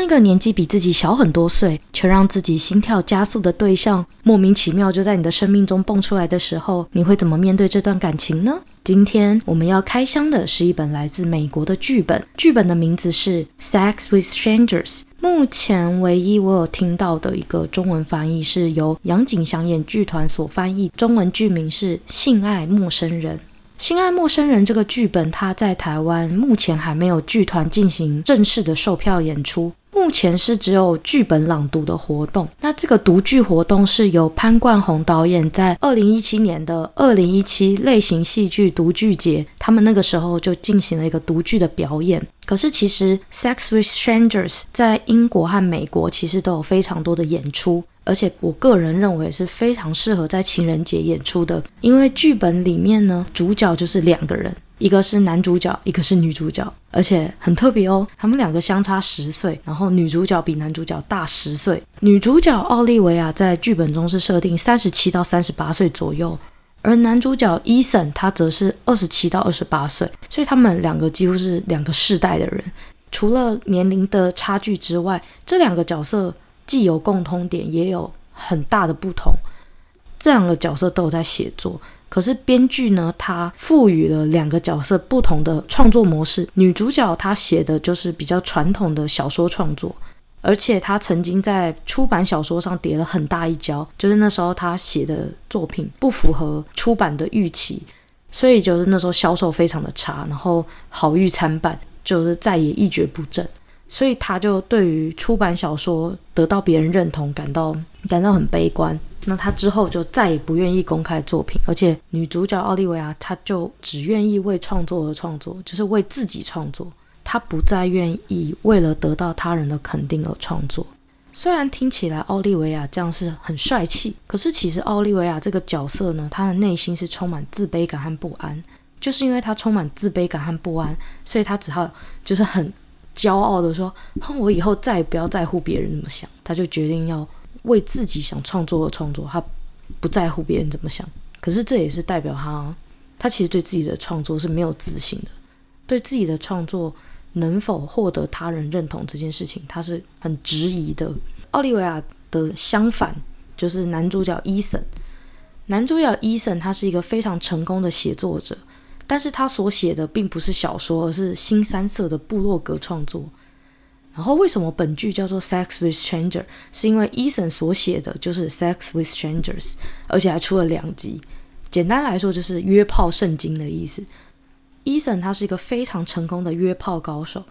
当一个年纪比自己小很多岁，却让自己心跳加速的对象莫名其妙就在你的生命中蹦出来的时候，你会怎么面对这段感情呢？今天我们要开箱的是一本来自美国的剧本，剧本的名字是《Sex with Strangers》。目前唯一我有听到的一个中文翻译是由杨景祥演剧团所翻译，中文剧名是《性爱陌生人》。《性爱陌生人》这个剧本，它在台湾目前还没有剧团进行正式的售票演出。目前是只有剧本朗读的活动。那这个读剧活动是由潘冠宏导演在二零一七年的二零一七类型戏剧读剧节，他们那个时候就进行了一个读剧的表演。可是其实《Sex with Strangers》在英国和美国其实都有非常多的演出，而且我个人认为是非常适合在情人节演出的，因为剧本里面呢，主角就是两个人。一个是男主角，一个是女主角，而且很特别哦，他们两个相差十岁，然后女主角比男主角大十岁。女主角奥利维亚在剧本中是设定三十七到三十八岁左右，而男主角伊森他则是二十七到二十八岁，所以他们两个几乎是两个世代的人。除了年龄的差距之外，这两个角色既有共通点，也有很大的不同。这两个角色都有在写作。可是编剧呢，他赋予了两个角色不同的创作模式。女主角她写的就是比较传统的小说创作，而且她曾经在出版小说上跌了很大一跤，就是那时候她写的作品不符合出版的预期，所以就是那时候销售非常的差，然后好誉参半，就是再也一蹶不振。所以她就对于出版小说得到别人认同感到感到很悲观。那他之后就再也不愿意公开作品，而且女主角奥利维亚，她就只愿意为创作而创作，就是为自己创作，她不再愿意为了得到他人的肯定而创作。虽然听起来奥利维亚这样是很帅气，可是其实奥利维亚这个角色呢，她的内心是充满自卑感和不安。就是因为她充满自卑感和不安，所以她只好就是很骄傲的说：“哼，我以后再也不要在乎别人怎么想。”她就决定要。为自己想创作而创作，他不在乎别人怎么想。可是这也是代表他，他其实对自己的创作是没有自信的，对自己的创作能否获得他人认同这件事情，他是很质疑的。奥利维亚的相反就是男主角伊森，男主角伊森他是一个非常成功的写作者，但是他所写的并不是小说，而是新三色的部落格创作。然后为什么本剧叫做《Sex with Stranger》？是因为伊森所写的就是《Sex with Strangers》，而且还出了两集。简单来说，就是约炮圣经的意思。伊森他是一个非常成功的约炮高手。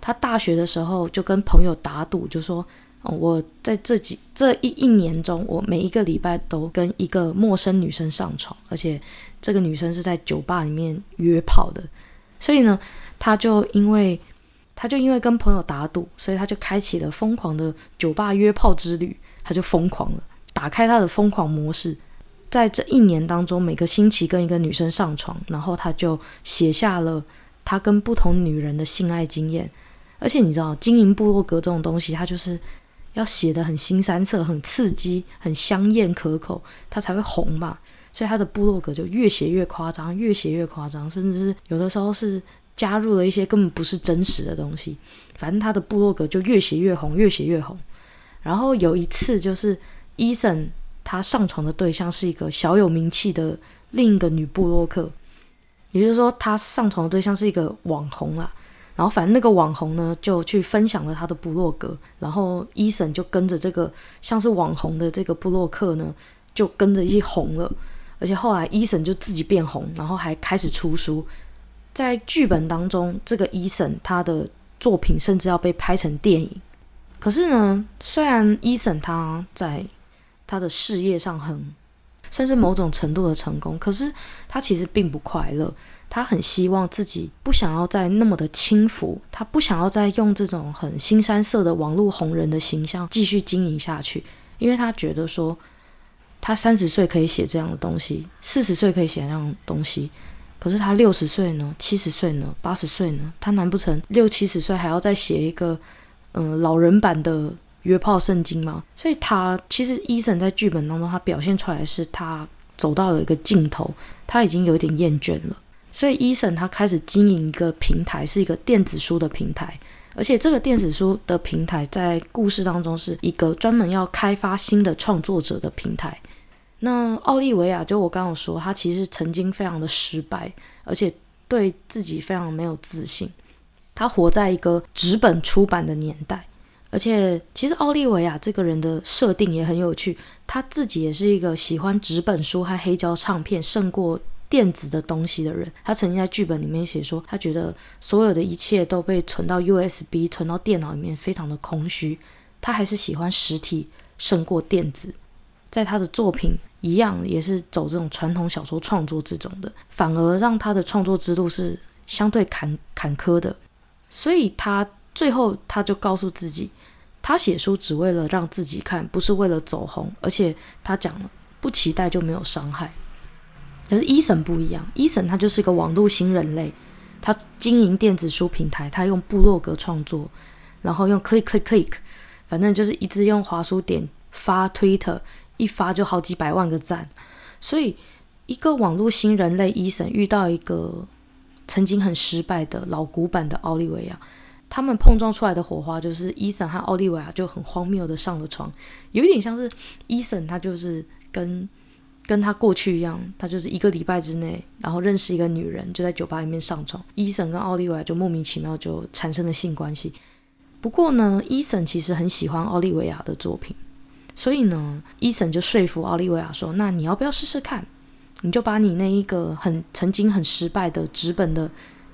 他大学的时候就跟朋友打赌，就说：“，我在这几这一一年中，我每一个礼拜都跟一个陌生女生上床，而且这个女生是在酒吧里面约炮的。”所以呢，他就因为。他就因为跟朋友打赌，所以他就开启了疯狂的酒吧约炮之旅。他就疯狂了，打开他的疯狂模式，在这一年当中，每个星期跟一个女生上床，然后他就写下了他跟不同女人的性爱经验。而且你知道，经营部落格这种东西，他就是要写得很腥三色、很刺激、很香艳可口，他才会红嘛。所以他的部落格就越写越夸张，越写越夸张，甚至是有的时候是。加入了一些根本不是真实的东西，反正他的部落格就越写越红，越写越红。然后有一次，就是伊森他上床的对象是一个小有名气的另一个女部落客，也就是说，他上床的对象是一个网红啊。然后反正那个网红呢，就去分享了他的部落格，然后伊森就跟着这个像是网红的这个部落客呢，就跟着一起红了。而且后来伊森就自己变红，然后还开始出书。在剧本当中，这个伊森他的作品甚至要被拍成电影。可是呢，虽然伊森他在他的事业上很算是某种程度的成功，可是他其实并不快乐。他很希望自己不想要再那么的轻浮，他不想要再用这种很新三色的网络红人的形象继续经营下去，因为他觉得说，他三十岁可以写这样的东西，四十岁可以写这样的东西。可是他六十岁呢，七十岁呢，八十岁呢？他难不成六七十岁还要再写一个嗯、老人版的约炮圣经吗？所以他其实伊森在剧本当中，他表现出来是他走到了一个尽头，他已经有点厌倦了。所以伊森他开始经营一个平台，是一个电子书的平台，而且这个电子书的平台在故事当中是一个专门要开发新的创作者的平台。那奥利维亚就我刚刚说，他其实曾经非常的失败，而且对自己非常没有自信。他活在一个纸本出版的年代，而且其实奥利维亚这个人的设定也很有趣，他自己也是一个喜欢纸本书和黑胶唱片胜过电子的东西的人，他曾经在剧本里面写说，他觉得所有的一切都被存到 USB、存到电脑里面，非常的空虚。他还是喜欢实体胜过电子。在他的作品一样，也是走这种传统小说创作这种的，反而让他的创作之路是相对坎坎坷的。所以他最后他就告诉自己，他写书只为了让自己看，不是为了走红。而且他讲了，不期待就没有伤害。可是伊森不一样，伊森他就是一个网络新人类，他经营电子书平台，他用部落格创作，然后用 click click click，反正就是一直用滑书点发 Twitter，一发就好几百万个赞。所以一个网络新人类伊森遇到一个曾经很失败的老古板的奥利维亚，他们碰撞出来的火花就是伊森和奥利维亚就很荒谬的上了床，有一点像是伊森他就是跟。跟他过去一样，他就是一个礼拜之内，然后认识一个女人，就在酒吧里面上床。伊森跟奥利维亚就莫名其妙就产生了性关系。不过呢，伊森其实很喜欢奥利维亚的作品，所以呢，伊森就说服奥利维亚说：“那你要不要试试看？你就把你那一个很曾经很失败的纸本的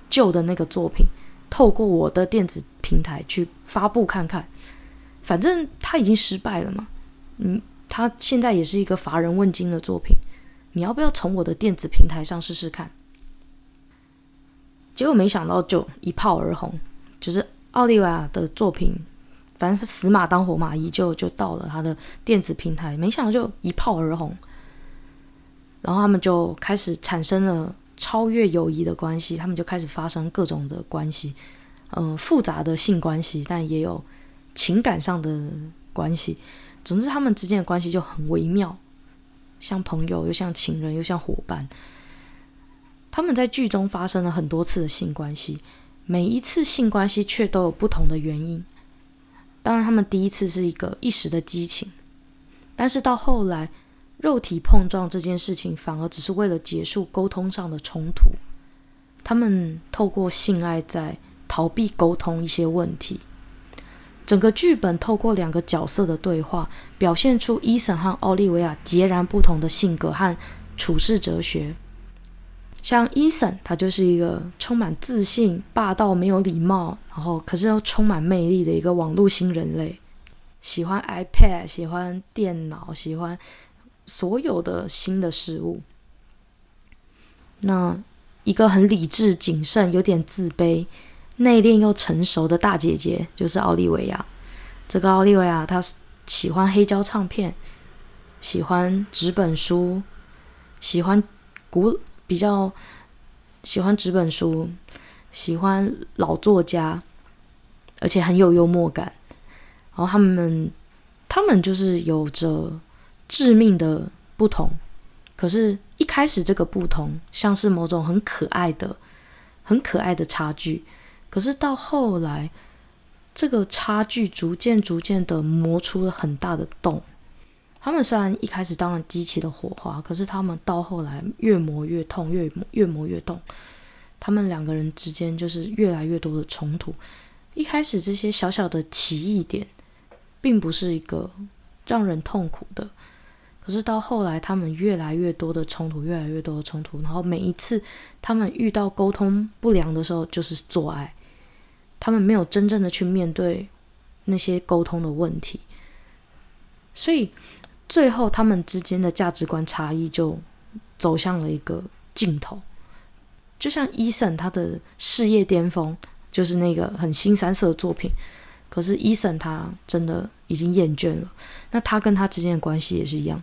旧的那个作品，透过我的电子平台去发布看看。反正他已经失败了嘛，嗯。”他现在也是一个乏人问津的作品，你要不要从我的电子平台上试试看？结果没想到就一炮而红，就是奥利维亚的作品，反正死马当活马医，就就到了他的电子平台，没想到就一炮而红，然后他们就开始产生了超越友谊的关系，他们就开始发生各种的关系，嗯、复杂的性关系，但也有情感上的关系。总之，他们之间的关系就很微妙，像朋友，又像情人，又像伙伴。他们在剧中发生了很多次的性关系，每一次性关系却都有不同的原因。当然，他们第一次是一个一时的激情，但是到后来，肉体碰撞这件事情反而只是为了结束沟通上的冲突。他们透过性爱在逃避沟通一些问题。整个剧本透过两个角色的对话，表现出伊森和奥利维亚截然不同的性格和处事哲学。像伊森，他就是一个充满自信、霸道、没有礼貌，然后可是又充满魅力的一个网络新人类，喜欢 iPad，喜欢电脑，喜欢所有的新的事物。那一个很理智、谨慎，有点自卑。内敛又成熟的大姐姐就是奥利维亚。这个奥利维亚她喜欢黑胶唱片，喜欢纸本书，喜欢古比较喜欢纸本书，喜欢老作家，而且很有幽默感。然后他们他们就是有着致命的不同，可是，一开始这个不同像是某种很可爱的、很可爱的差距。可是到后来，这个差距逐渐、逐渐的磨出了很大的洞。他们虽然一开始当然激起了火花，可是他们到后来越磨越痛，越磨越磨越痛。他们两个人之间就是越来越多的冲突。一开始这些小小的奇异点，并不是一个让人痛苦的。可是到后来，他们越来越多的冲突，越来越多的冲突，然后每一次他们遇到沟通不良的时候，就是做爱。他们没有真正的去面对那些沟通的问题，所以最后他们之间的价值观差异就走向了一个尽头。就像伊森他的事业巅峰就是那个很新三色的作品，可是伊森他真的已经厌倦了。那他跟他之间的关系也是一样，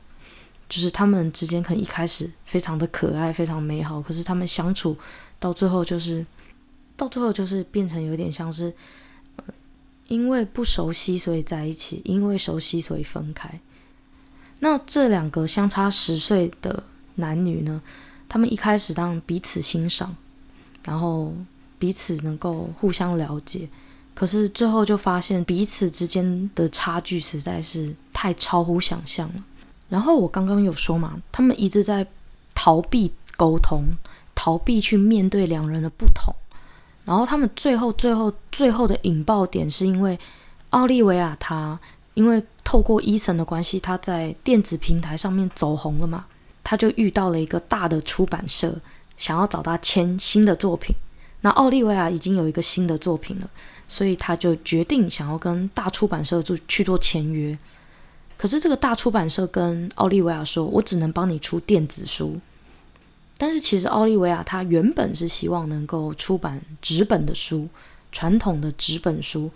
就是他们之间可能一开始非常的可爱，非常美好，可是他们相处到最后就是。到最后就是变成有点像是，因为不熟悉所以在一起，因为熟悉所以分开。那这两个相差十岁的男女呢，他们一开始当彼此欣赏，然后彼此能够互相了解，可是最后就发现彼此之间的差距实在是太超乎想象了。然后我刚刚有说嘛，他们一直在逃避沟通，逃避去面对两人的不同。然后他们最后、最后、最后的引爆点，是因为奥利维亚他因为透过伊森的关系，他在电子平台上面走红了嘛，他就遇到了一个大的出版社，想要找他签新的作品。那奥利维亚已经有一个新的作品了。所以他就决定想要跟大出版社做去做签约，可是这个大出版社跟奥利维亚说：“我只能帮你出电子书。”但是其实奥利维亚他原本是希望能够出版纸本的书，传统的纸本书。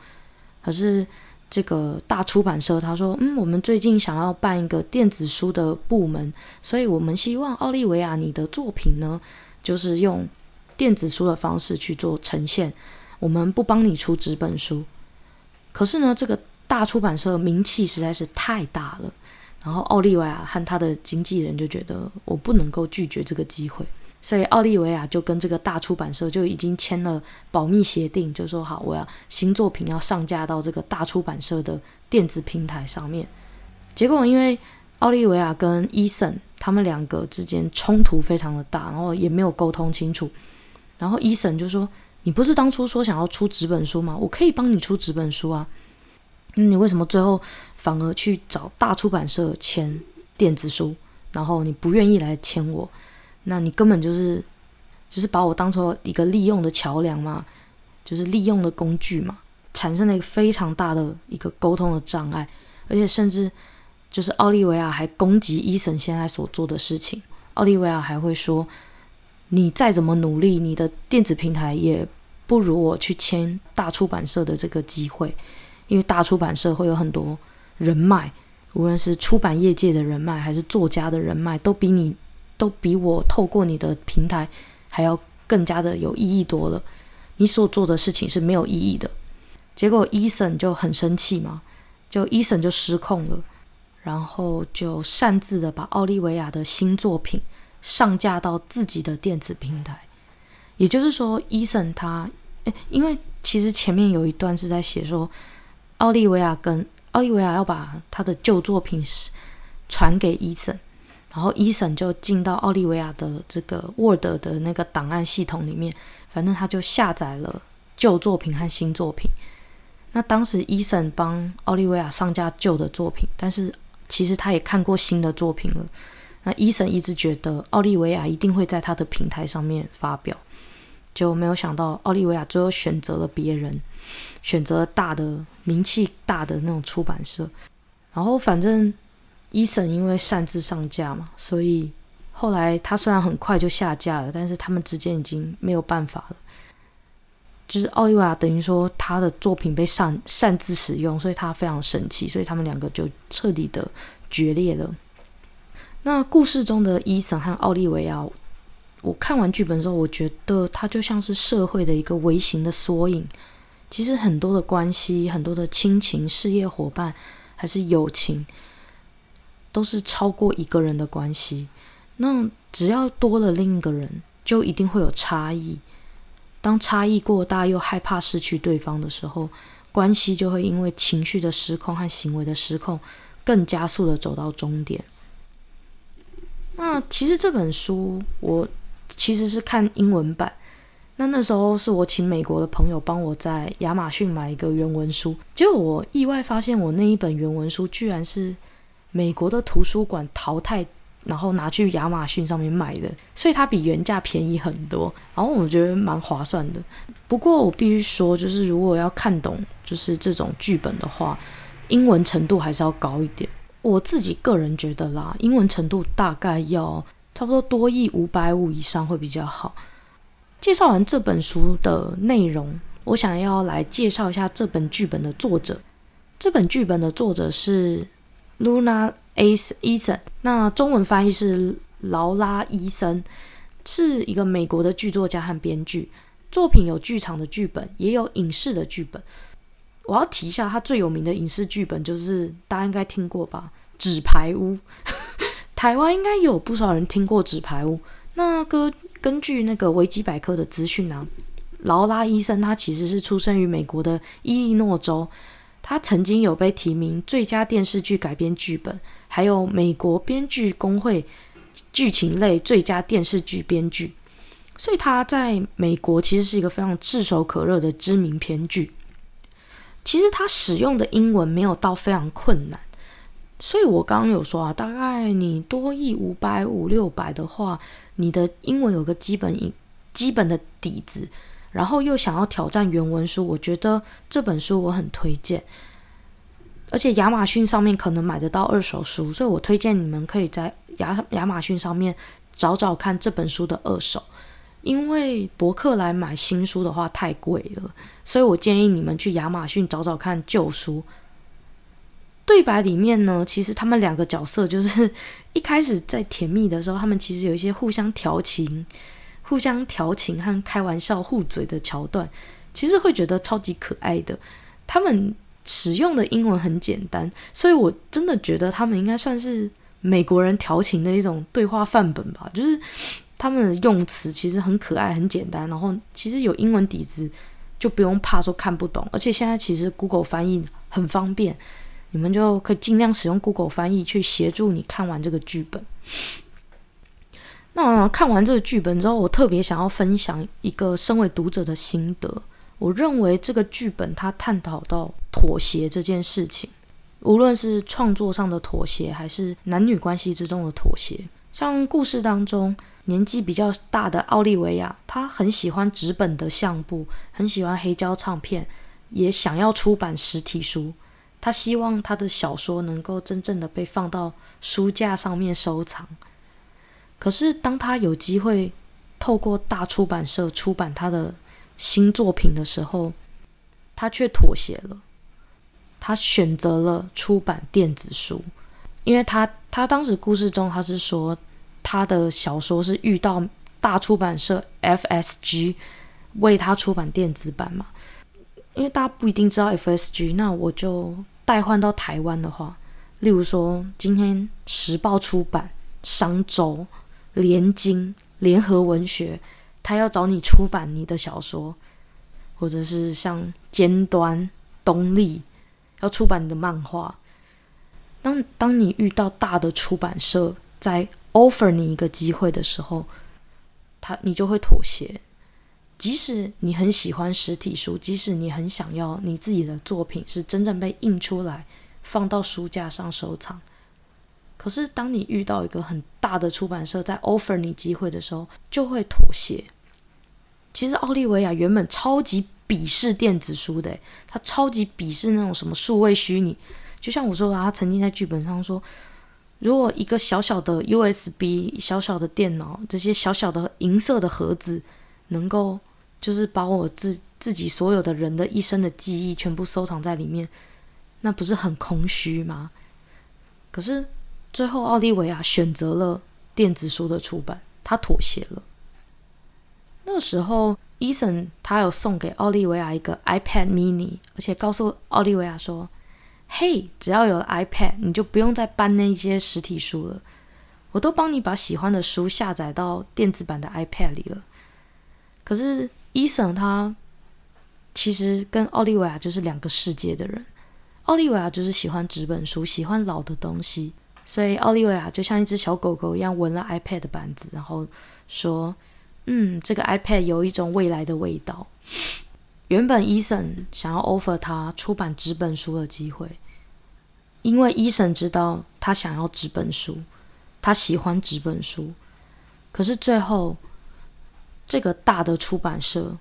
可是这个大出版社他说：“嗯，我们最近想要办一个电子书的部门，所以我们希望奥利维亚你的作品呢，就是用电子书的方式去做呈现。”我们不帮你出纸本书，可是呢，这个大出版社名气实在是太大了。然后奥利维亚和他的经纪人就觉得我不能够拒绝这个机会，所以奥利维亚就跟这个大出版社就已经签了保密协定，就说好，我要新作品要上架到这个大出版社的电子平台上面。结果因为奥利维亚跟伊森他们两个之间冲突非常的大，然后也没有沟通清楚，然后伊森就说。你不是当初说想要出纸本书吗？我可以帮你出纸本书啊。那你为什么最后反而去找大出版社签电子书？然后你不愿意来签我？那你根本就是就是把我当做一个利用的桥梁嘛，就是利用的工具嘛，产生了一个非常大的一个沟通的障碍，而且甚至就是奥利维亚还攻击伊森现在所做的事情，奥利维亚还会说。你再怎么努力，你的电子平台也不如我去签大出版社的这个机会，因为大出版社会有很多人脉，无论是出版业界的人脉，还是作家的人脉，都比你，都比我透过你的平台还要更加的有意义多了。你所做的事情是没有意义的。结果伊森就很生气嘛，就伊森就失控了，然后就擅自的把奥利维亚的新作品。上架到自己的电子平台，也就是说，伊森他，因为其实前面有一段是在写说，奥利维亚跟奥利维亚要把他的旧作品传给伊森，然后伊森就进到奥利维亚的这个 Word 的那个档案系统里面，反正他就下载了旧作品和新作品。那当时伊森帮奥利维亚上架旧的作品，但是其实他也看过新的作品了。那伊森一直觉得奥利维亚一定会在他的平台上面发表，就没有想到奥利维亚最后选择了别人，选择大的名气大的那种出版社。然后反正伊森因为擅自上架嘛，所以后来他虽然很快就下架了，但是他们之间已经没有办法了。就是奥利维亚等于说他的作品被擅擅自使用，所以他非常生气，所以他们两个就彻底的决裂了。那故事中的伊森和奥利维亚，我看完剧本之后，我觉得他就像是社会的一个微型的缩影。其实很多的关系，很多的亲情、事业伙伴，还是友情，都是超过一个人的关系。那只要多了另一个人，就一定会有差异。当差异过大，又害怕失去对方的时候，关系就会因为情绪的失控和行为的失控，更加速的走到终点。那其实这本书我其实是看英文版，那那时候是我请美国的朋友帮我在亚马逊买一个原文书，结果我意外发现我那一本原文书居然是美国的图书馆淘汰，然后拿去亚马逊上面卖的，所以它比原价便宜很多，然后我觉得蛮划算的。不过我必须说，就是如果要看懂就是这种剧本的话，英文程度还是要高一点。我自己个人觉得啦，英文程度大概要差不多多亿五百五以上会比较好。介绍完这本书的内容，我想要来介绍一下这本剧本的作者。这本剧本的作者是 Luna S. Eason，那中文翻译是劳拉·伊森，是一个美国的剧作家和编剧。作品有剧场的剧本，也有影视的剧本。我要提一下，他最有名的影视剧本就是大家应该听过吧，《纸牌屋》。台湾应该有不少人听过《纸牌屋》。那个根据那个维基百科的资讯啊，劳拉·医生，他其实是出生于美国的伊利诺州。他曾经有被提名最佳电视剧改编剧本，还有美国编剧工会剧情类最佳电视剧编剧。所以他在美国其实是一个非常炙手可热的知名编剧。其实他使用的英文没有到非常困难。所以我刚刚有说啊，大概你多益五百五六百的话，你的英文有个基本基本的底子。然后又想要挑战原文书，我觉得这本书我很推荐，而且亚马逊上面可能买得到二手书，所以我推荐你们可以在亚亚马逊上面找找看这本书的二手，因为博客来买新书的话太贵了，所以我建议你们去亚马逊找找看旧书。对白里面呢，其实他们两个角色就是一开始在甜蜜的时候，他们其实有一些互相调情。互相调情和开玩笑、互嘴的桥段，其实会觉得超级可爱的。他们使用的英文很简单，所以我真的觉得他们应该算是美国人调情的一种对话范本吧。就是他们的用词其实很可爱、很简单，然后其实有英文底子，就不用怕说看不懂。而且现在其实 Google 翻译很方便，你们就可以尽量使用 Google 翻译去协助你看完这个剧本。看完这个剧本之后，我特别想要分享一个身为读者的心得。我认为这个剧本它探讨到妥协这件事情，无论是创作上的妥协，还是男女关系之中的妥协。像故事当中年纪比较大的奥利维亚，他很喜欢纸本的相簿，很喜欢黑胶唱片，也想要出版实体书。他希望他的小说能够真正的被放到书架上面收藏。可是，当他有机会透过大出版社出版他的新作品的时候，他却妥协了。他选择了出版电子书，因为他他当时故事中他是说，他的小说是遇到大出版社 FSG 为他出版电子版嘛。因为大家不一定知道 FSG，那我就代换到台湾的话，例如说今天时报出版、商周。联经、联合文学，他要找你出版你的小说，或者是像尖端、东立要出版你的漫画。当当你遇到大的出版社在 offer 你一个机会的时候，他你就会妥协。即使你很喜欢实体书，即使你很想要你自己的作品是真正被印出来，放到书架上收藏。可是，当你遇到一个很大的出版社在 offer 你机会的时候，就会妥协。其实，奥利维亚原本超级鄙视电子书的，他超级鄙视那种什么数位虚拟。就像我说的，他曾经在剧本上说，如果一个小小的 USB、小小的电脑，这些小小的银色的盒子，能够就是把我自自己所有的人的一生的记忆全部收藏在里面，那不是很空虚吗？可是。最后，奥利维亚选择了电子书的出版，他妥协了。那时候，伊森他有送给奥利维亚一个 iPad mini，而且告诉奥利维亚说：“嘿，只要有了 iPad，你就不用再搬那些实体书了，我都帮你把喜欢的书下载到电子版的 iPad 里了。”可是，伊森他其实跟奥利维亚就是两个世界的人。奥利维亚就是喜欢纸本书，喜欢老的东西。所以奥利维亚就像一只小狗狗一样闻了 iPad 的板子，然后说：“嗯，这个 iPad 有一种未来的味道。”原本伊森想要 offer 他出版纸本书的机会，因为伊森知道他想要纸本书，他喜欢纸本书。可是最后，这个大的出版社，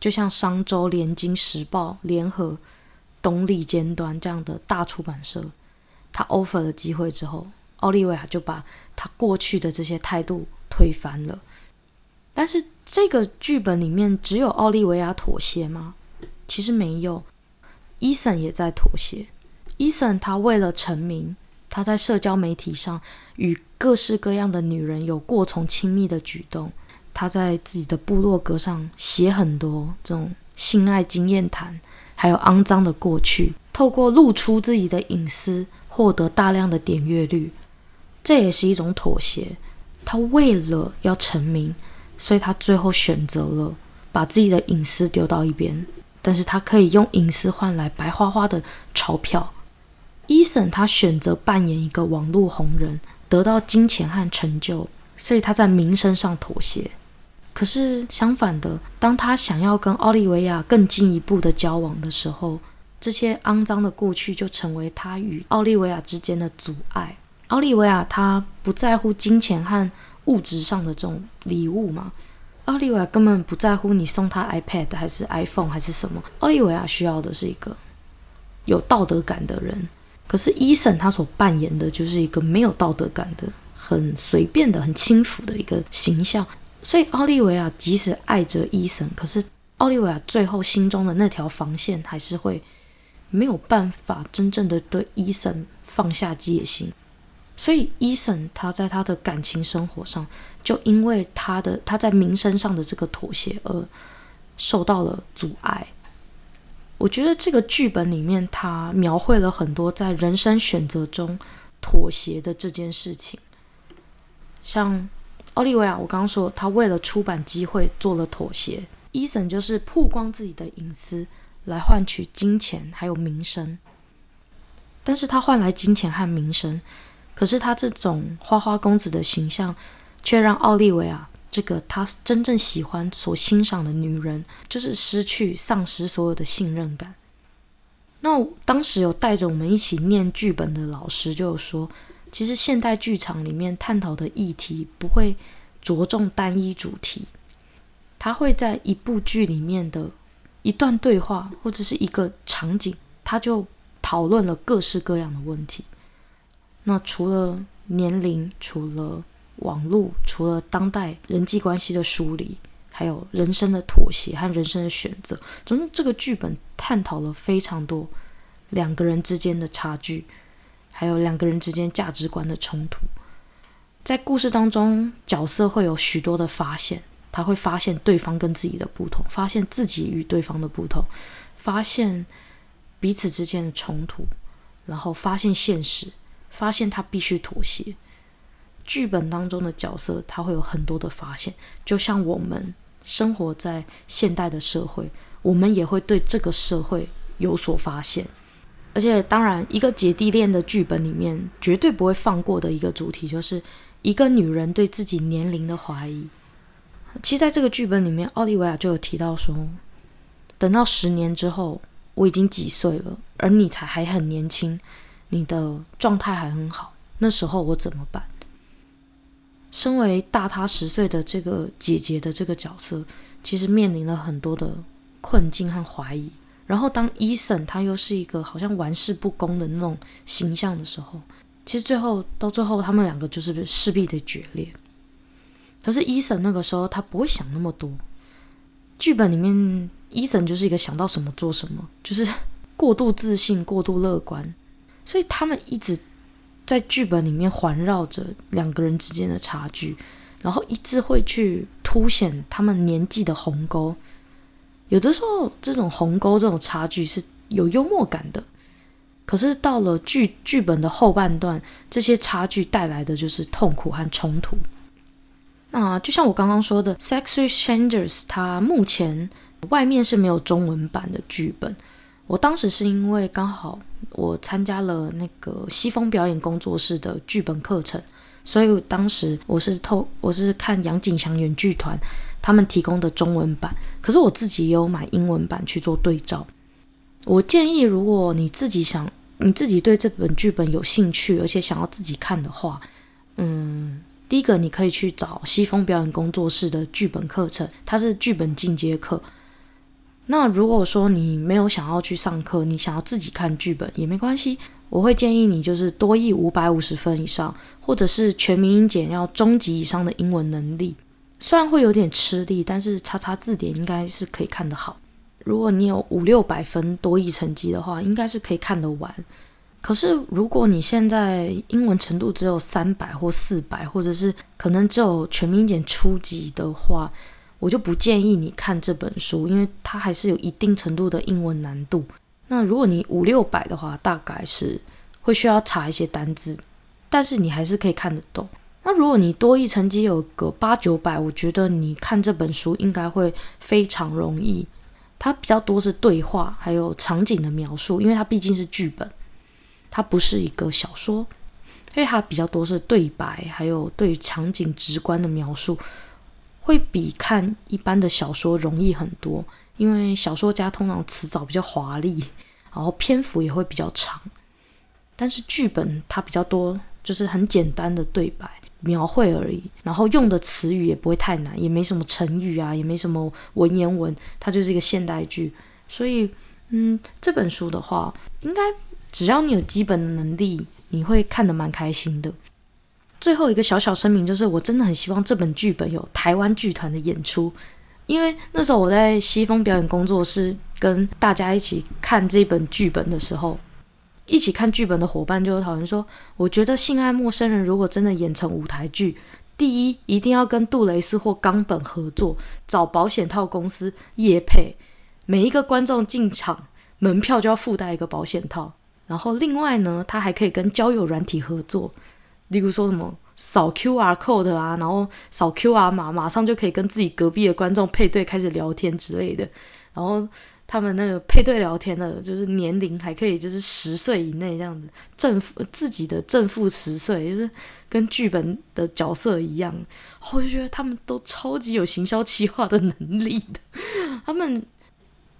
就像商周、联经、时报、联合、东立、尖端这样的大出版社。他 offer 了机会之后，奥利维亚就把他过去的这些态度推翻了。但是这个剧本里面只有奥利维亚妥协吗？其实没有，伊森也在妥协。伊森他为了成名，他在社交媒体上与各式各样的女人有过从亲密的举动。他在自己的部落格上写很多这种性爱经验谈，还有肮脏的过去，透过露出自己的隐私。获得大量的点阅率，这也是一种妥协。他为了要成名，所以他最后选择了把自己的隐私丢到一边，但是他可以用隐私换来白花花的钞票。伊森他选择扮演一个网络红人，得到金钱和成就，所以他在名声上妥协。可是相反的，当他想要跟奥利维亚更进一步的交往的时候，这些肮脏的过去就成为他与奥利维亚之间的阻碍。奥利维亚他不在乎金钱和物质上的这种礼物嘛？奥利维亚根本不在乎你送他 iPad 还是 iPhone 还是什么。奥利维亚需要的是一个有道德感的人。可是伊森他所扮演的就是一个没有道德感的、很随便的、很轻浮的一个形象。所以，奥利维亚即使爱着伊森，可是奥利维亚最后心中的那条防线还是会没有办法真正的对伊森放下戒心。所以，伊森他在他的感情生活上，就因为他的他在名声上的这个妥协而受到了阻碍。我觉得这个剧本里面，他描绘了很多在人生选择中妥协的这件事情，像。奥利维亚，我刚刚说他为了出版机会做了妥协。伊森就是曝光自己的隐私来换取金钱还有名声，但是他换来金钱和名声，可是他这种花花公子的形象，却让奥利维亚这个他真正喜欢、所欣赏的女人，就是失去、丧失所有的信任感。那当时有带着我们一起念剧本的老师就有说。其实现代剧场里面探讨的议题不会着重单一主题，它会在一部剧里面的一段对话或者是一个场景，它就讨论了各式各样的问题。那除了年龄，除了网络，除了当代人际关系的梳理，还有人生的妥协和人生的选择，总之这个剧本探讨了非常多两个人之间的差距。还有两个人之间价值观的冲突，在故事当中，角色会有许多的发现，他会发现对方跟自己的不同，发现自己与对方的不同，发现彼此之间的冲突，然后发现现实，发现他必须妥协。剧本当中的角色，他会有很多的发现，就像我们生活在现代的社会，我们也会对这个社会有所发现。而且，当然，一个姐弟恋的剧本里面，绝对不会放过的一个主题，就是一个女人对自己年龄的怀疑。其实，在这个剧本里面，奥利维亚就有提到说，等到十年之后，我已经几岁了，而你才还很年轻，你的状态还很好，那时候我怎么办？身为大他十岁的这个姐姐的这个角色，其实面临了很多的困境和怀疑。然后，当伊森他又是一个好像玩世不恭的那种形象的时候，其实最后到最后，他们两个就是势必的决裂。可是伊森那个时候他不会想那么多，剧本里面伊森就是一个想到什么做什么，就是过度自信、过度乐观，所以他们一直在剧本里面环绕着两个人之间的差距，然后一直会去凸显他们年纪的鸿沟。有的时候，这种鸿沟、这种差距是有幽默感的，可是到了剧剧本的后半段，这些差距带来的就是痛苦和冲突。那就像我刚刚说的，《Sex with Strangers》它目前外面是没有中文版的剧本。我当时是因为刚好我参加了那个西风表演工作室的剧本课程，所以当时我是透我是看杨景祥演剧团。他们提供的中文版，可是我自己也有买英文版去做对照。我建议，如果你自己想，你自己对这本剧本有兴趣，而且想要自己看的话，嗯，第一个你可以去找西风表演工作室的剧本课程，它是剧本进阶课。那如果说你没有想要去上课，你想要自己看剧本也没关系，我会建议你就是多译五百五十分以上，或者是全民英检要中级以上的英文能力。虽然会有点吃力，但是查查字典应该是可以看得好。如果你有五六百分多译成绩的话，应该是可以看得完。可是如果你现在英文程度只有三百或四百，或者是可能只有全民英检初级的话，我就不建议你看这本书，因为它还是有一定程度的英文难度。那如果你五六百的话，大概是会需要查一些单字，但是你还是可以看得懂。那如果你多一成绩有个八九百，我觉得你看这本书应该会非常容易。它比较多是对话，还有场景的描述，因为它毕竟是剧本，它不是一个小说，因为它比较多是对白，还有对场景直观的描述，会比看一般的小说容易很多。因为小说家通常词藻比较华丽，然后篇幅也会比较长，但是剧本它比较多，就是很简单的对白。描绘而已，然后用的词语也不会太难，也没什么成语啊，也没什么文言文，它就是一个现代剧。所以，嗯，这本书的话，应该只要你有基本的能力，你会看得蛮开心的。最后一个小小声明就是，我真的很希望这本剧本有台湾剧团的演出，因为那时候我在西风表演工作室跟大家一起看这本剧本的时候。一起看剧本的伙伴就有讨论说，我觉得《性爱陌生人》如果真的演成舞台剧，第一一定要跟杜蕾斯或冈本合作，找保险套公司业配，每一个观众进场门票就要附带一个保险套。然后另外呢，他还可以跟交友软体合作，例如说什么扫 QR code 啊，然后扫 QR 码，马上就可以跟自己隔壁的观众配对开始聊天之类的，然后。他们那个配对聊天的，就是年龄还可以，就是十岁以内这样子，正负自己的正负十岁，就是跟剧本的角色一样。我就觉得他们都超级有行销企划的能力的。他们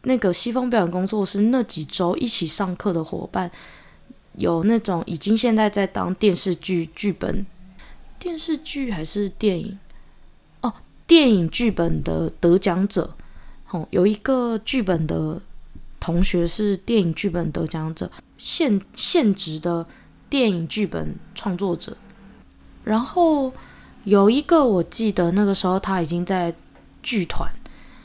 那个西风表演工作室那几周一起上课的伙伴，有那种已经现在在当电视剧剧本、电视剧还是电影哦，电影剧本的得奖者。哦有一个剧本的同学是电影剧本得奖者，现现职的电影剧本创作者。然后有一个我记得那个时候他已经在剧团，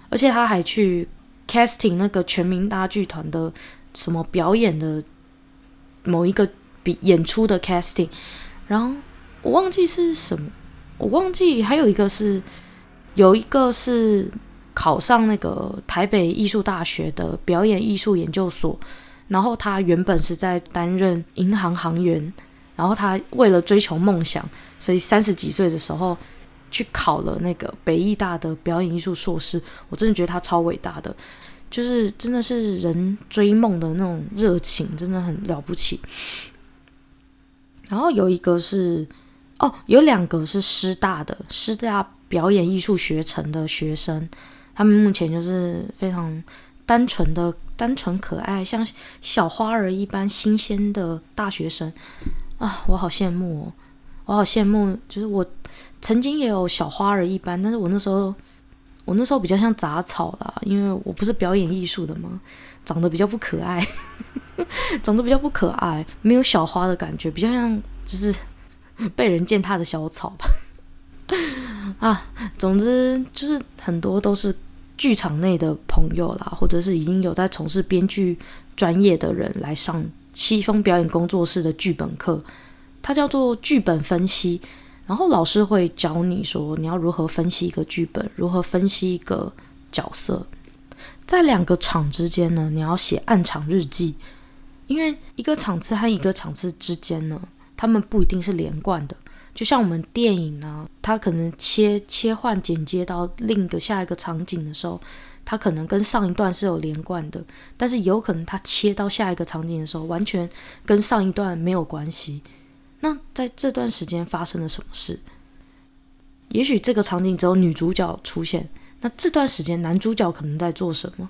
而且他还去 casting 那个全民大剧团的什么表演的某一个比演出的 casting。然后我忘记是什么，我忘记还有一个是有一个是。考上那个台北艺术大学的表演艺术研究所，然后他原本是在担任银行行员，然后他为了追求梦想，所以三十几岁的时候去考了那个北艺大的表演艺术硕士。我真的觉得他超伟大的，就是真的是人追梦的那种热情，真的很了不起。然后有一个是哦，有两个是师大的师大表演艺术学程的学生。他们目前就是非常单纯的、单纯可爱，像小花儿一般新鲜的大学生啊！我好羡慕哦，我好羡慕。就是我曾经也有小花儿一般，但是我那时候我那时候比较像杂草啦，因为我不是表演艺术的嘛，长得比较不可爱，长得比较不可爱，没有小花的感觉，比较像就是 被人践踏的小草吧。啊，总之就是很多都是。剧场内的朋友啦，或者是已经有在从事编剧专业的人来上西风表演工作室的剧本课，它叫做剧本分析。然后老师会教你说，你要如何分析一个剧本，如何分析一个角色。在两个场之间呢，你要写暗场日记，因为一个场次和一个场次之间呢，他们不一定是连贯的。就像我们电影呢，它可能切切换剪接到另一个下一个场景的时候，它可能跟上一段是有连贯的，但是有可能它切到下一个场景的时候，完全跟上一段没有关系。那在这段时间发生了什么事？也许这个场景只有女主角出现，那这段时间男主角可能在做什么？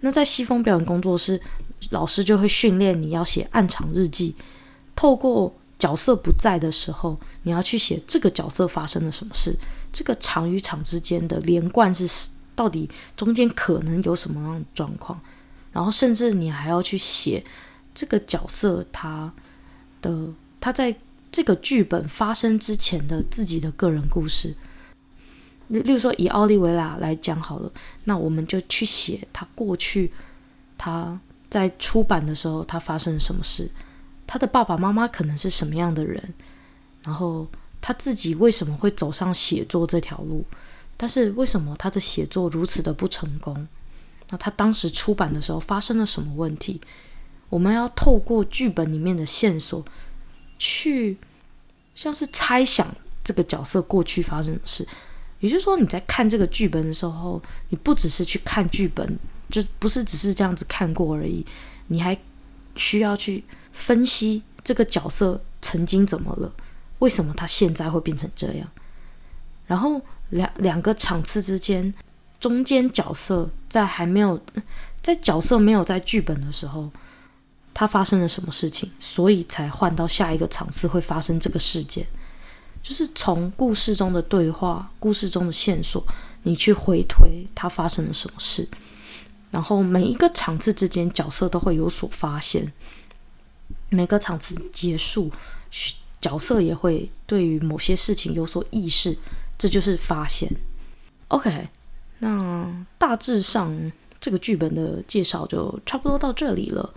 那在西风表演工作室，老师就会训练你要写暗场日记，透过。角色不在的时候，你要去写这个角色发生了什么事，这个场与场之间的连贯是到底中间可能有什么样的状况，然后甚至你还要去写这个角色他的他在这个剧本发生之前的自己的个人故事。例如说以奥利维拉来讲好了，那我们就去写他过去他在出版的时候他发生了什么事。他的爸爸妈妈可能是什么样的人？然后他自己为什么会走上写作这条路？但是为什么他的写作如此的不成功？那他当时出版的时候发生了什么问题？我们要透过剧本里面的线索，去像是猜想这个角色过去发生的事。也就是说，你在看这个剧本的时候，你不只是去看剧本，就不是只是这样子看过而已，你还需要去分析这个角色曾经怎么了，为什么他现在会变成这样。然后两两个场次之间，中间角色在还没有在角色没有在剧本的时候，他发生了什么事情，所以才换到下一个场次会发生这个事件。就是从故事中的对话、故事中的线索，你去回推它发生了什么事，然后每一个场次之间，角色都会有所发现。每个场次结束，角色也会对于某些事情有所意识，这就是发现。OK，那大致上这个剧本的介绍就差不多到这里了。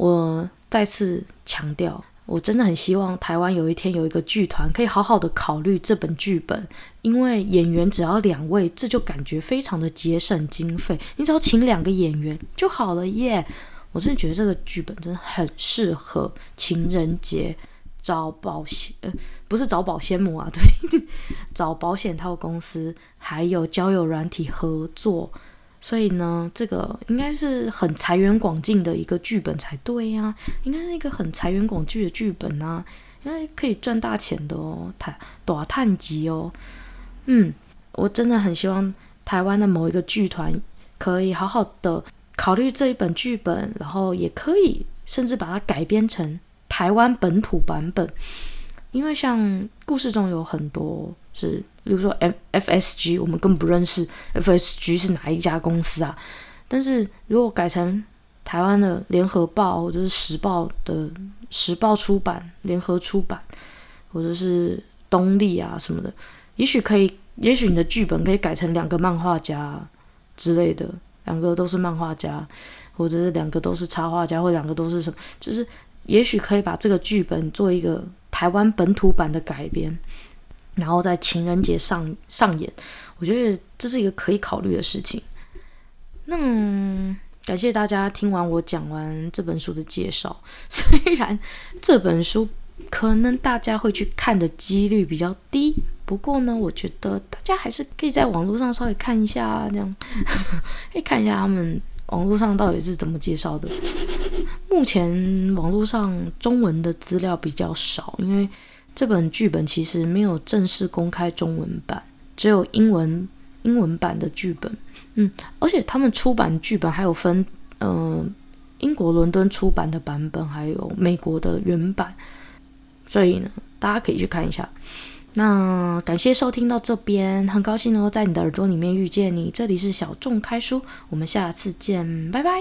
我再次强调。我真的很希望台湾有一天有一个剧团可以好好的考虑这本剧本，因为演员只要两位，这就感觉非常的节省经费。你只要请两个演员就好了耶！我真的觉得这个剧本真的很适合情人节找保险，呃，不是找保鲜膜啊，对，找保险套公司，还有交友软体合作。所以呢，这个应该是很财源广进的一个剧本才对呀，应该是一个很财源广进的剧本啊，应该可以赚大钱的哦，太大探集哦。嗯，我真的很希望台湾的某一个剧团可以好好的考虑这一本剧本，然后也可以甚至把它改编成台湾本土版本。因为像故事中有很多是，比如说 F F S G，我们根本不认识 F S G 是哪一家公司啊？但是如果改成台湾的联合报或者是时报的时报出版、联合出版，或者是东立啊什么的，也许可以，也许你的剧本可以改成两个漫画家之类的，两个都是漫画家，或者是两个都是插画家，或两个都是什么，就是也许可以把这个剧本做一个。台湾本土版的改编，然后在情人节上上演，我觉得这是一个可以考虑的事情。那么感谢大家听完我讲完这本书的介绍。虽然这本书可能大家会去看的几率比较低，不过呢，我觉得大家还是可以在网络上稍微看一下，这样 可以看一下他们网络上到底是怎么介绍的。目前网络上中文的资料比较少，因为这本剧本其实没有正式公开中文版，只有英文英文版的剧本。嗯，而且他们出版剧本还有分，呃，英国伦敦出版的版本，还有美国的原版，所以呢，大家可以去看一下。那感谢收听到这边，很高兴能够在你的耳朵里面遇见你。这里是小众开书，我们下次见，拜拜。